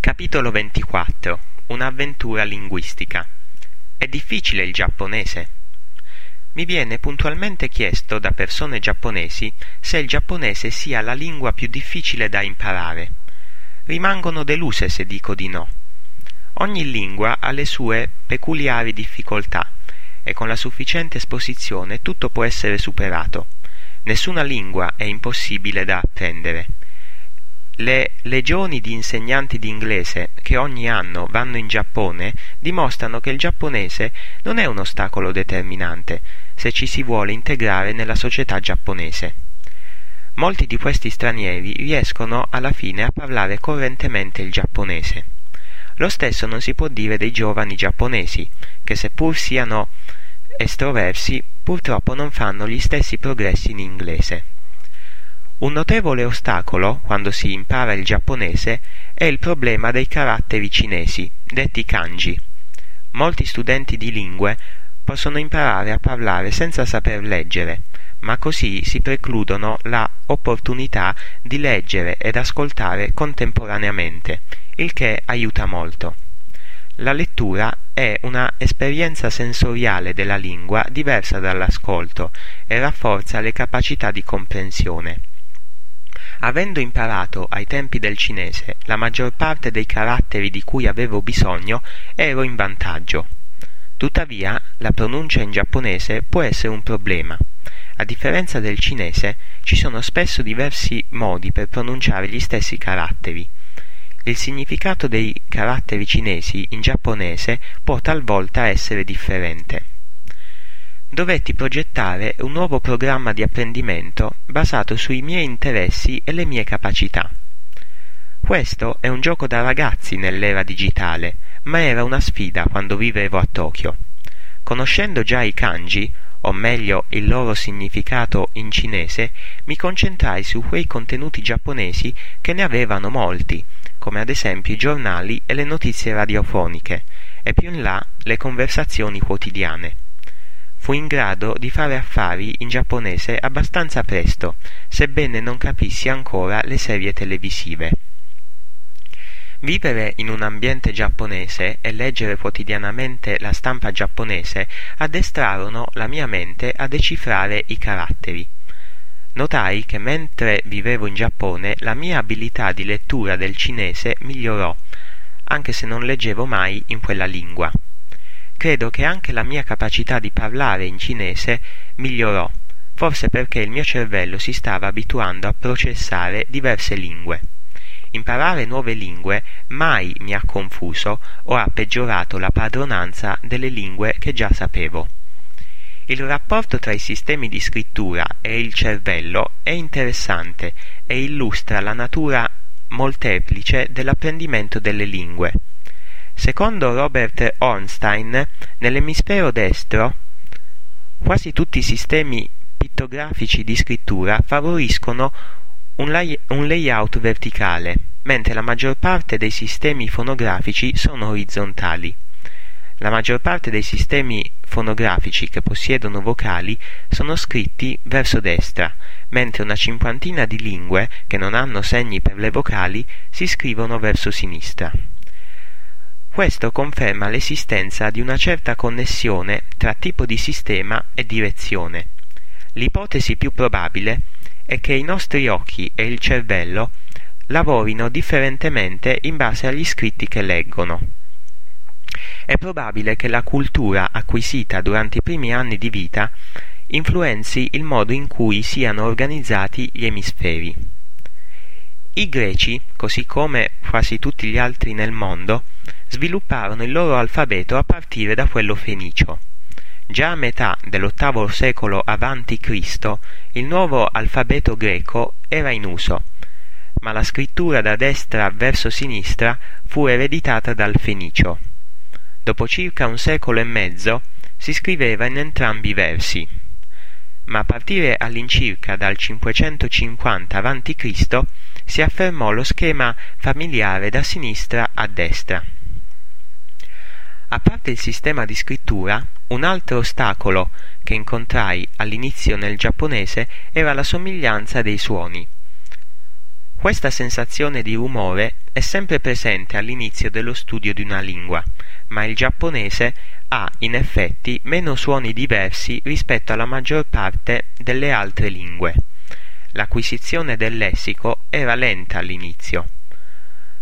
Capitolo 24 Un'avventura linguistica È difficile il giapponese? Mi viene puntualmente chiesto da persone giapponesi se il giapponese sia la lingua più difficile da imparare. Rimangono deluse se dico di no. Ogni lingua ha le sue peculiari difficoltà e con la sufficiente esposizione tutto può essere superato. Nessuna lingua è impossibile da apprendere. Le legioni di insegnanti di inglese che ogni anno vanno in Giappone dimostrano che il giapponese non è un ostacolo determinante se ci si vuole integrare nella società giapponese. Molti di questi stranieri riescono alla fine a parlare correntemente il giapponese. Lo stesso non si può dire dei giovani giapponesi, che seppur siano estroversi, purtroppo non fanno gli stessi progressi in inglese. Un notevole ostacolo, quando si impara il giapponese, è il problema dei caratteri cinesi, detti kanji. Molti studenti di lingue possono imparare a parlare senza saper leggere, ma così si precludono la opportunità di leggere ed ascoltare contemporaneamente, il che aiuta molto. La lettura è una esperienza sensoriale della lingua diversa dall'ascolto e rafforza le capacità di comprensione. Avendo imparato ai tempi del cinese la maggior parte dei caratteri di cui avevo bisogno, ero in vantaggio. Tuttavia, la pronuncia in giapponese può essere un problema. A differenza del cinese, ci sono spesso diversi modi per pronunciare gli stessi caratteri. Il significato dei caratteri cinesi in giapponese può talvolta essere differente dovetti progettare un nuovo programma di apprendimento basato sui miei interessi e le mie capacità. Questo è un gioco da ragazzi nell'era digitale, ma era una sfida quando vivevo a Tokyo. Conoscendo già i kanji, o meglio il loro significato in cinese, mi concentrai su quei contenuti giapponesi che ne avevano molti, come ad esempio i giornali e le notizie radiofoniche, e più in là le conversazioni quotidiane fu in grado di fare affari in giapponese abbastanza presto, sebbene non capissi ancora le serie televisive. Vivere in un ambiente giapponese e leggere quotidianamente la stampa giapponese addestrarono la mia mente a decifrare i caratteri. Notai che mentre vivevo in Giappone la mia abilità di lettura del cinese migliorò, anche se non leggevo mai in quella lingua credo che anche la mia capacità di parlare in cinese migliorò, forse perché il mio cervello si stava abituando a processare diverse lingue. Imparare nuove lingue mai mi ha confuso o ha peggiorato la padronanza delle lingue che già sapevo. Il rapporto tra i sistemi di scrittura e il cervello è interessante e illustra la natura molteplice dell'apprendimento delle lingue. Secondo Robert Ornstein, nell'emisfero destro quasi tutti i sistemi pittografici di scrittura favoriscono un, lay- un layout verticale, mentre la maggior parte dei sistemi fonografici sono orizzontali. La maggior parte dei sistemi fonografici che possiedono vocali sono scritti verso destra, mentre una cinquantina di lingue che non hanno segni per le vocali si scrivono verso sinistra. Questo conferma l'esistenza di una certa connessione tra tipo di sistema e direzione. L'ipotesi più probabile è che i nostri occhi e il cervello lavorino differentemente in base agli scritti che leggono. È probabile che la cultura acquisita durante i primi anni di vita influenzi il modo in cui siano organizzati gli emisferi. I greci, così come quasi tutti gli altri nel mondo, svilupparono il loro alfabeto a partire da quello fenicio. Già a metà dell'ottavo secolo a.C. il nuovo alfabeto greco era in uso, ma la scrittura da destra verso sinistra fu ereditata dal fenicio. Dopo circa un secolo e mezzo si scriveva in entrambi i versi, ma a partire all'incirca dal 550 a.C. si affermò lo schema familiare da sinistra a destra. A parte il sistema di scrittura, un altro ostacolo che incontrai all'inizio nel giapponese era la somiglianza dei suoni. Questa sensazione di rumore è sempre presente all'inizio dello studio di una lingua, ma il giapponese ha in effetti meno suoni diversi rispetto alla maggior parte delle altre lingue. L'acquisizione del lessico era lenta all'inizio.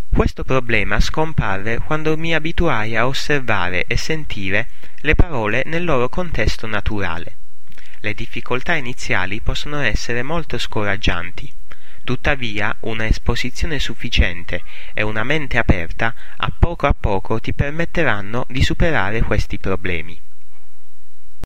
Questo problema scomparve quando mi abituai a osservare e sentire le parole nel loro contesto naturale. Le difficoltà iniziali possono essere molto scoraggianti. Tuttavia, una esposizione sufficiente e una mente aperta a poco a poco ti permetteranno di superare questi problemi.